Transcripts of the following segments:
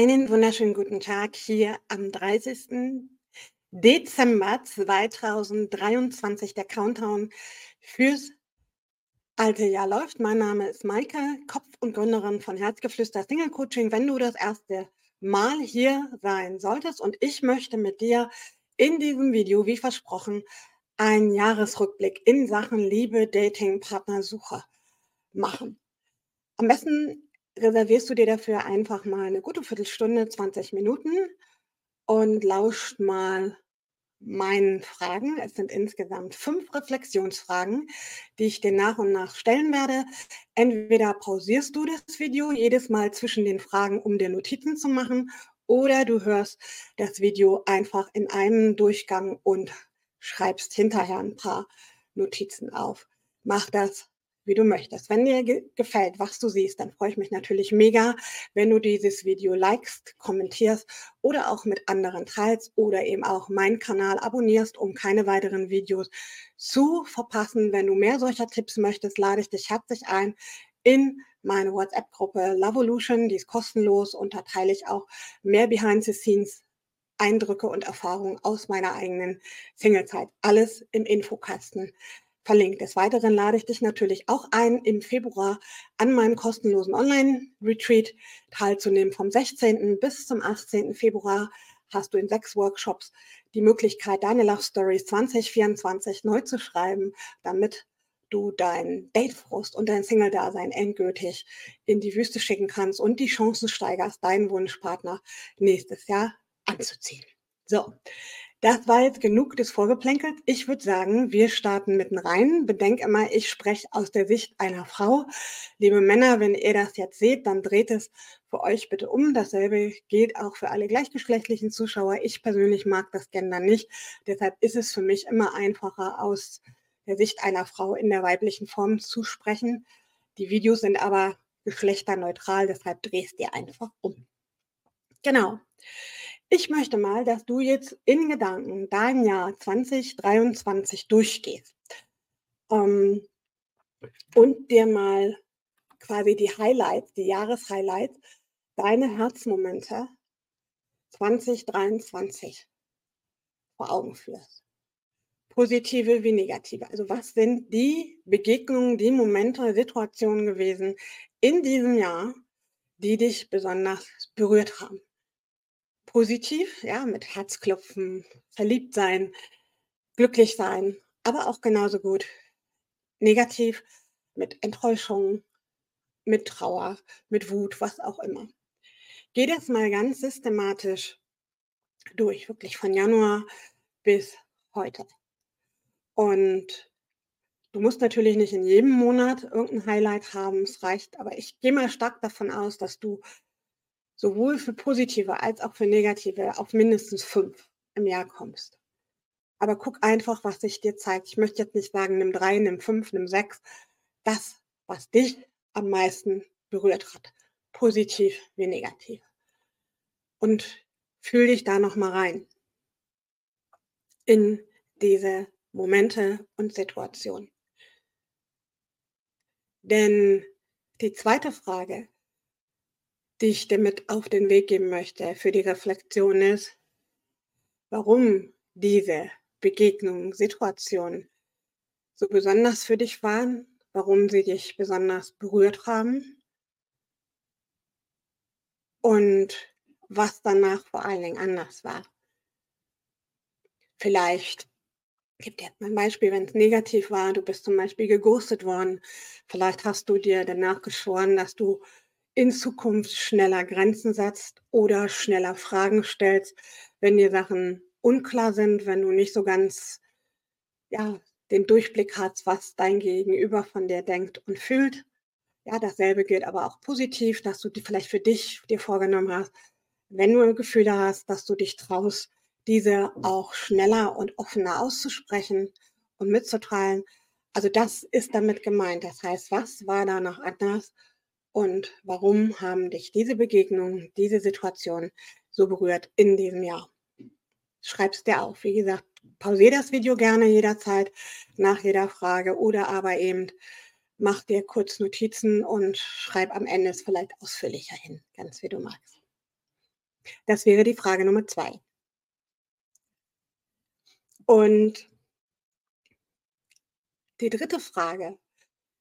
Einen wunderschönen guten Tag hier am 30. Dezember 2023. Der Countdown fürs alte Jahr läuft. Mein Name ist Maike, Kopf und Gründerin von Herzgeflüster Single Coaching. Wenn du das erste Mal hier sein solltest und ich möchte mit dir in diesem Video, wie versprochen, einen Jahresrückblick in Sachen Liebe, Dating, Partnersuche machen. Am besten reservierst du dir dafür einfach mal eine gute Viertelstunde, 20 Minuten und lauscht mal meinen Fragen. Es sind insgesamt fünf Reflexionsfragen, die ich dir nach und nach stellen werde. Entweder pausierst du das Video jedes Mal zwischen den Fragen, um dir Notizen zu machen, oder du hörst das Video einfach in einem Durchgang und schreibst hinterher ein paar Notizen auf. Mach das wie du möchtest. Wenn dir ge gefällt, was du siehst, dann freue ich mich natürlich mega, wenn du dieses Video likest, kommentierst oder auch mit anderen teilst oder eben auch meinen Kanal abonnierst, um keine weiteren Videos zu verpassen. Wenn du mehr solcher Tipps möchtest, lade ich dich herzlich ein in meine WhatsApp-Gruppe Lovolution, die ist kostenlos und da teile ich auch mehr Behind-the-Scenes Eindrücke und Erfahrungen aus meiner eigenen Singlezeit. Alles im Infokasten verlinkt. Des Weiteren lade ich dich natürlich auch ein, im Februar an meinem kostenlosen Online-Retreat teilzunehmen. Vom 16. bis zum 18. Februar hast du in sechs Workshops die Möglichkeit, deine Love Stories 2024 neu zu schreiben, damit du dein Datefrust und dein Single-Dasein endgültig in die Wüste schicken kannst und die Chancen steigerst, deinen Wunschpartner nächstes Jahr anzuziehen. So, das war jetzt genug des Vorgeplänkels. Ich würde sagen, wir starten mitten rein. Bedenk immer, ich spreche aus der Sicht einer Frau. Liebe Männer, wenn ihr das jetzt seht, dann dreht es für euch bitte um. Dasselbe gilt auch für alle gleichgeschlechtlichen Zuschauer. Ich persönlich mag das Gender nicht. Deshalb ist es für mich immer einfacher, aus der Sicht einer Frau in der weiblichen Form zu sprechen. Die Videos sind aber geschlechterneutral, deshalb drehst dir einfach um. Genau. Ich möchte mal, dass du jetzt in Gedanken dein Jahr 2023 durchgehst ähm, und dir mal quasi die Highlights, die Jahreshighlights, deine Herzmomente 2023 vor Augen führst. Positive wie negative. Also was sind die Begegnungen, die Momente, Situationen gewesen in diesem Jahr, die dich besonders berührt haben? Positiv, ja, mit Herzklopfen, verliebt sein, glücklich sein, aber auch genauso gut negativ mit Enttäuschung, mit Trauer, mit Wut, was auch immer. Geh das mal ganz systematisch durch, wirklich von Januar bis heute. Und du musst natürlich nicht in jedem Monat irgendein Highlight haben, es reicht, aber ich gehe mal stark davon aus, dass du sowohl für positive als auch für negative auf mindestens fünf im Jahr kommst. Aber guck einfach, was sich dir zeigt. Ich möchte jetzt nicht sagen, nimm drei, nimm fünf, nimm sechs. Das, was dich am meisten berührt hat. Positiv wie negativ. Und fühl dich da nochmal rein. In diese Momente und Situationen. Denn die zweite Frage, die ich dir mit auf den Weg geben möchte für die Reflexion ist, warum diese Begegnungen, Situationen so besonders für dich waren, warum sie dich besonders berührt haben und was danach vor allen Dingen anders war. Vielleicht gibt jetzt mal ein Beispiel, wenn es negativ war, du bist zum Beispiel geghostet worden, vielleicht hast du dir danach geschworen, dass du in Zukunft schneller Grenzen setzt oder schneller Fragen stellst, wenn dir Sachen unklar sind, wenn du nicht so ganz ja, den Durchblick hast, was dein Gegenüber von dir denkt und fühlt. Ja, dasselbe gilt aber auch positiv, dass du die vielleicht für dich dir vorgenommen hast, wenn du Gefühle hast, dass du dich traust, diese auch schneller und offener auszusprechen und mitzuteilen. Also das ist damit gemeint. Das heißt, was war da noch anders und warum haben dich diese Begegnung, diese Situation so berührt in diesem Jahr? Schreib es dir auf. Wie gesagt, pausiere das Video gerne jederzeit nach jeder Frage oder aber eben mach dir kurz Notizen und schreib am Ende es vielleicht ausführlicher hin, ganz wie du magst. Das wäre die Frage Nummer zwei. Und die dritte Frage,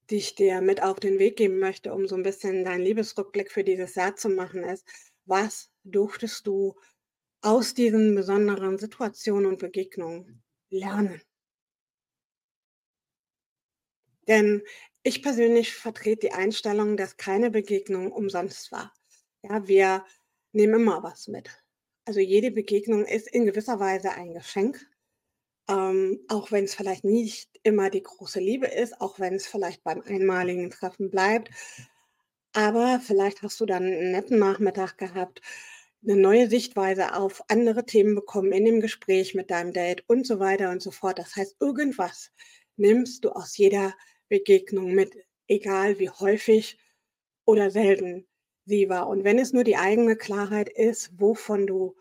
die ich dir mit auf den Weg geben möchte, um so ein bisschen deinen Liebesrückblick für dieses Jahr zu machen, ist: Was durftest du aus diesen besonderen Situationen und Begegnungen lernen? Denn ich persönlich vertrete die Einstellung, dass keine Begegnung umsonst war. Ja, wir nehmen immer was mit. Also jede Begegnung ist in gewisser Weise ein Geschenk, ähm, auch wenn es vielleicht nicht immer die große Liebe ist, auch wenn es vielleicht beim einmaligen Treffen bleibt. Aber vielleicht hast du dann einen netten Nachmittag gehabt, eine neue Sichtweise auf andere Themen bekommen in dem Gespräch mit deinem Date und so weiter und so fort. Das heißt, irgendwas nimmst du aus jeder Begegnung mit, egal wie häufig oder selten sie war. Und wenn es nur die eigene Klarheit ist, wovon du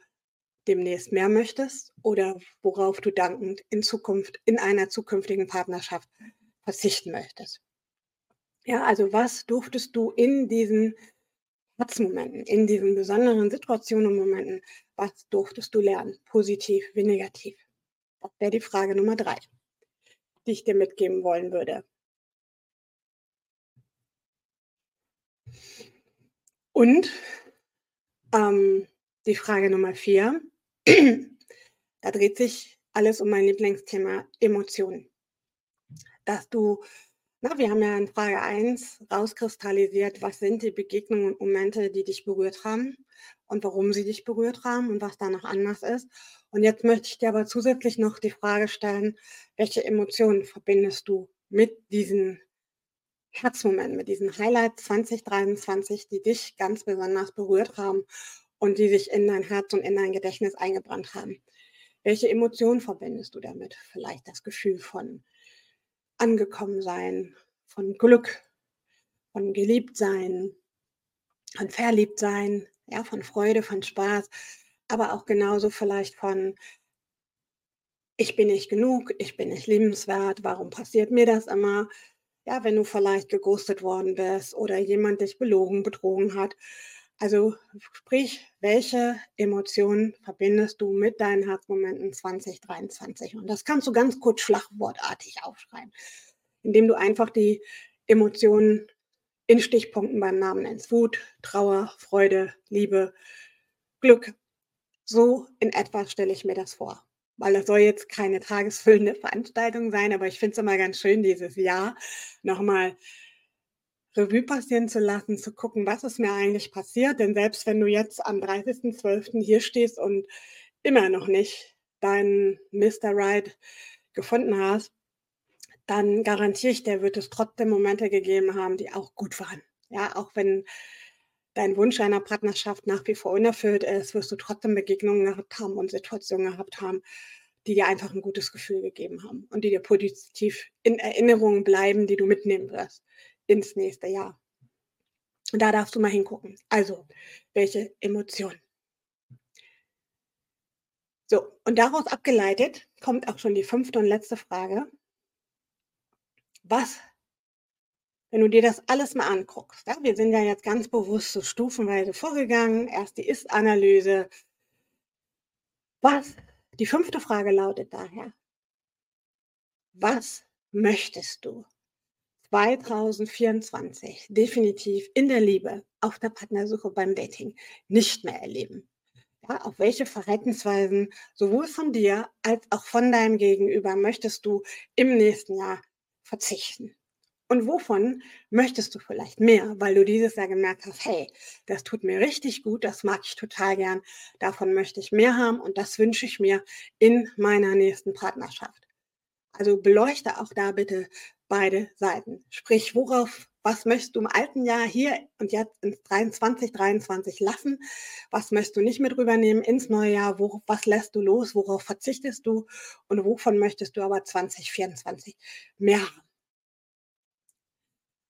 demnächst mehr möchtest oder worauf du dankend in Zukunft, in einer zukünftigen Partnerschaft verzichten möchtest. Ja, also was durftest du in diesen Herzmomenten, in diesen besonderen Situationen und Momenten, was durftest du lernen, positiv wie negativ? Das wäre die Frage Nummer drei, die ich dir mitgeben wollen würde. Und ähm, die Frage Nummer vier, da dreht sich alles um mein Lieblingsthema Emotionen. Dass du, na, wir haben ja in Frage 1 rauskristallisiert, was sind die Begegnungen und Momente, die dich berührt haben und warum sie dich berührt haben und was danach anders ist. Und jetzt möchte ich dir aber zusätzlich noch die Frage stellen, welche Emotionen verbindest du mit diesen Herzmoment, mit diesen Highlights 2023, die dich ganz besonders berührt haben und die sich in dein Herz und in dein Gedächtnis eingebrannt haben. Welche Emotionen verbindest du damit? Vielleicht das Gefühl von angekommen sein, von Glück, von geliebt sein, von verliebt sein, ja, von Freude, von Spaß, aber auch genauso vielleicht von ich bin nicht genug, ich bin nicht liebenswert, warum passiert mir das immer? Ja, wenn du vielleicht geghostet worden bist oder jemand dich belogen, betrogen hat. Also sprich, welche Emotionen verbindest du mit deinen Herzmomenten 2023? Und das kannst du ganz kurz schlagwortartig aufschreiben, indem du einfach die Emotionen in Stichpunkten beim Namen nennst. Wut, Trauer, Freude, Liebe, Glück. So in etwa stelle ich mir das vor weil das soll jetzt keine tagesfüllende Veranstaltung sein, aber ich finde es immer ganz schön, dieses Jahr nochmal Revue passieren zu lassen, zu gucken, was ist mir eigentlich passiert. Denn selbst wenn du jetzt am 30.12. hier stehst und immer noch nicht deinen Mr. Right gefunden hast, dann garantiere ich dir, wird es trotzdem Momente gegeben haben, die auch gut waren. Ja, auch wenn dein Wunsch einer Partnerschaft nach wie vor unerfüllt ist, wirst du trotzdem Begegnungen gehabt haben und Situationen gehabt haben, die dir einfach ein gutes Gefühl gegeben haben und die dir positiv in Erinnerungen bleiben, die du mitnehmen wirst ins nächste Jahr. Und da darfst du mal hingucken. Also, welche Emotionen? So, und daraus abgeleitet kommt auch schon die fünfte und letzte Frage. Was wenn du dir das alles mal anguckst, ja, wir sind ja jetzt ganz bewusst so stufenweise vorgegangen, erst die Ist-Analyse. Was? Die fünfte Frage lautet daher, was möchtest du 2024 definitiv in der Liebe, auf der Partnersuche beim Dating nicht mehr erleben? Ja, auf welche Verhaltensweisen sowohl von dir als auch von deinem Gegenüber möchtest du im nächsten Jahr verzichten? Und wovon möchtest du vielleicht mehr, weil du dieses Jahr gemerkt hast, hey, das tut mir richtig gut, das mag ich total gern, davon möchte ich mehr haben und das wünsche ich mir in meiner nächsten Partnerschaft. Also beleuchte auch da bitte beide Seiten. Sprich, worauf, was möchtest du im alten Jahr hier und jetzt ins 23, 23 lassen? Was möchtest du nicht mit rübernehmen ins neue Jahr? Wo, was lässt du los? Worauf verzichtest du? Und wovon möchtest du aber 2024 mehr haben?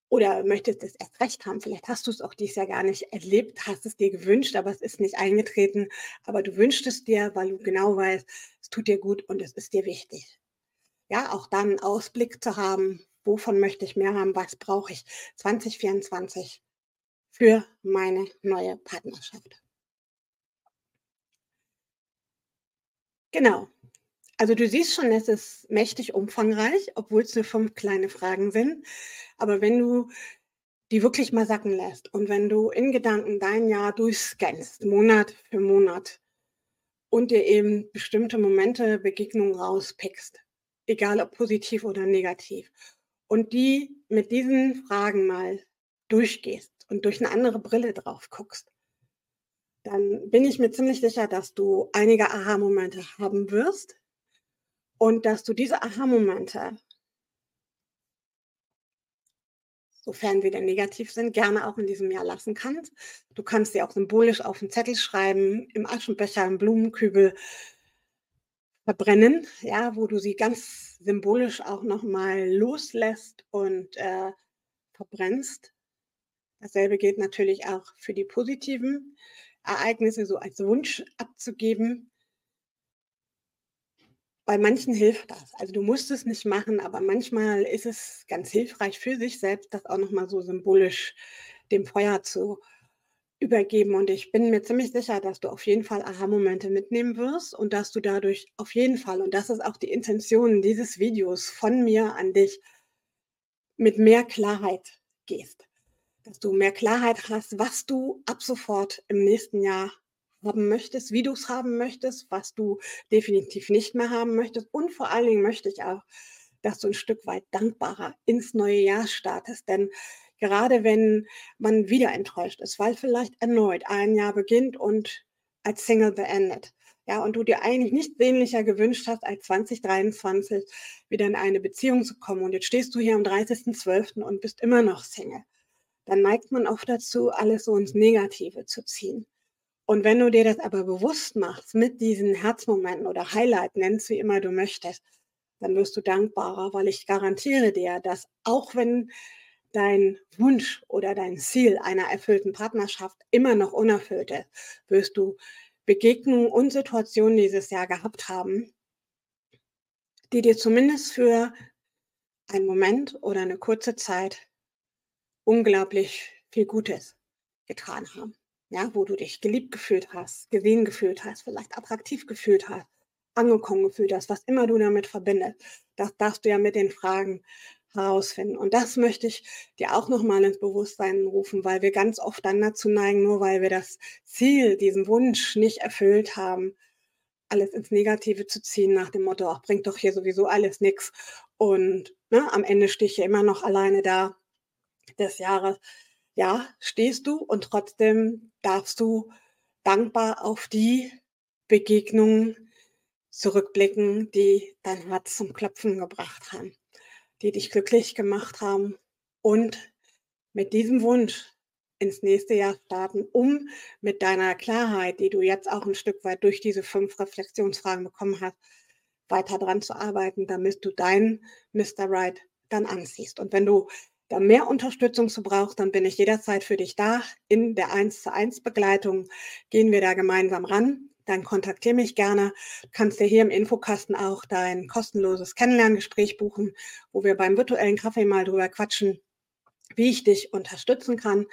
Oder möchtest es erst recht haben. Vielleicht hast du es auch dieses Jahr gar nicht erlebt, hast es dir gewünscht, aber es ist nicht eingetreten. Aber du wünschst es dir, weil du genau weißt, es tut dir gut und es ist dir wichtig. Ja, auch dann einen Ausblick zu haben, wovon möchte ich mehr haben, was brauche ich 2024 für meine neue Partnerschaft. Genau. Also du siehst schon, es ist mächtig umfangreich, obwohl es nur fünf kleine Fragen sind. Aber wenn du die wirklich mal sacken lässt und wenn du in Gedanken dein Jahr durchscannst, Monat für Monat und dir eben bestimmte Momente, Begegnungen rauspickst, egal ob positiv oder negativ, und die mit diesen Fragen mal durchgehst und durch eine andere Brille drauf guckst, dann bin ich mir ziemlich sicher, dass du einige Aha-Momente haben wirst und dass du diese Aha-Momente, sofern sie denn negativ sind, gerne auch in diesem Jahr lassen kannst. Du kannst sie auch symbolisch auf einen Zettel schreiben, im Aschenbecher, im Blumenkübel verbrennen, ja, wo du sie ganz symbolisch auch nochmal loslässt und äh, verbrennst. Dasselbe gilt natürlich auch für die positiven Ereignisse so als Wunsch abzugeben. Bei manchen hilft das. Also du musst es nicht machen, aber manchmal ist es ganz hilfreich für sich selbst, das auch nochmal so symbolisch dem Feuer zu übergeben. Und ich bin mir ziemlich sicher, dass du auf jeden Fall Aha-Momente mitnehmen wirst und dass du dadurch auf jeden Fall, und das ist auch die Intention dieses Videos von mir an dich, mit mehr Klarheit gehst dass du mehr Klarheit hast, was du ab sofort im nächsten Jahr haben möchtest, wie du es haben möchtest, was du definitiv nicht mehr haben möchtest. Und vor allen Dingen möchte ich auch, dass du ein Stück weit dankbarer ins neue Jahr startest. Denn gerade wenn man wieder enttäuscht ist, weil vielleicht erneut ein Jahr beginnt und als Single beendet, ja, und du dir eigentlich nicht sehnlicher gewünscht hast, als 2023 wieder in eine Beziehung zu kommen. Und jetzt stehst du hier am 30.12. und bist immer noch Single dann neigt man oft dazu, alles so ins Negative zu ziehen. Und wenn du dir das aber bewusst machst mit diesen Herzmomenten oder Highlight, nennst wie immer du möchtest, dann wirst du dankbarer, weil ich garantiere dir, dass auch wenn dein Wunsch oder dein Ziel einer erfüllten Partnerschaft immer noch unerfüllt ist, wirst du Begegnungen und Situationen dieses Jahr gehabt haben, die dir zumindest für einen Moment oder eine kurze Zeit unglaublich viel Gutes getan haben. Ja, wo du dich geliebt gefühlt hast, gesehen gefühlt hast, vielleicht attraktiv gefühlt hast, angekommen gefühlt hast, was immer du damit verbindest. Das darfst du ja mit den Fragen herausfinden. Und das möchte ich dir auch nochmal ins Bewusstsein rufen, weil wir ganz oft dann dazu neigen, nur weil wir das Ziel, diesen Wunsch nicht erfüllt haben, alles ins Negative zu ziehen, nach dem Motto, ach, bringt doch hier sowieso alles nichts. Und ne, am Ende stehe ich ja immer noch alleine da des Jahres, ja, stehst du und trotzdem darfst du dankbar auf die Begegnungen zurückblicken, die dein Herz zum Klopfen gebracht haben, die dich glücklich gemacht haben und mit diesem Wunsch ins nächste Jahr starten, um mit deiner Klarheit, die du jetzt auch ein Stück weit durch diese fünf Reflexionsfragen bekommen hast, weiter dran zu arbeiten, damit du deinen Mr. Right dann anziehst. Und wenn du da mehr Unterstützung zu brauchst, dann bin ich jederzeit für dich da. In der 1 zu 1 Begleitung gehen wir da gemeinsam ran. Dann kontaktiere mich gerne. Du kannst dir hier im Infokasten auch dein kostenloses Kennenlerngespräch buchen, wo wir beim virtuellen Kaffee mal drüber quatschen, wie ich dich unterstützen kann,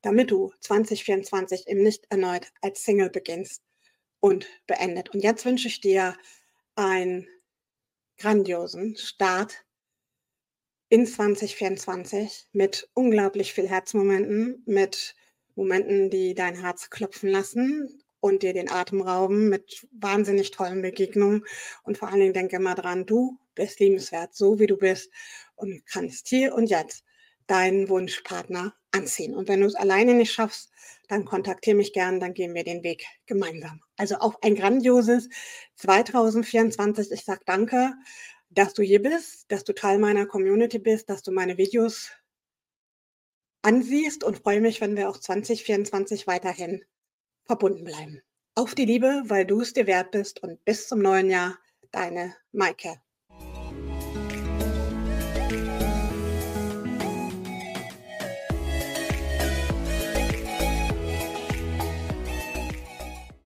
damit du 2024 eben nicht erneut als Single beginnst und beendet. Und jetzt wünsche ich dir einen grandiosen Start in 2024 mit unglaublich viel Herzmomenten, mit Momenten, die dein Herz klopfen lassen und dir den Atem rauben, mit wahnsinnig tollen Begegnungen. Und vor allen Dingen denke immer dran, du bist liebenswert, so wie du bist und kannst hier und jetzt deinen Wunschpartner anziehen. Und wenn du es alleine nicht schaffst, dann kontaktiere mich gern, dann gehen wir den Weg gemeinsam. Also auch ein grandioses 2024. Ich sage danke dass du hier bist, dass du Teil meiner Community bist, dass du meine Videos ansiehst und freue mich, wenn wir auch 2024 weiterhin verbunden bleiben. Auf die Liebe, weil du es dir wert bist und bis zum neuen Jahr, deine Maike.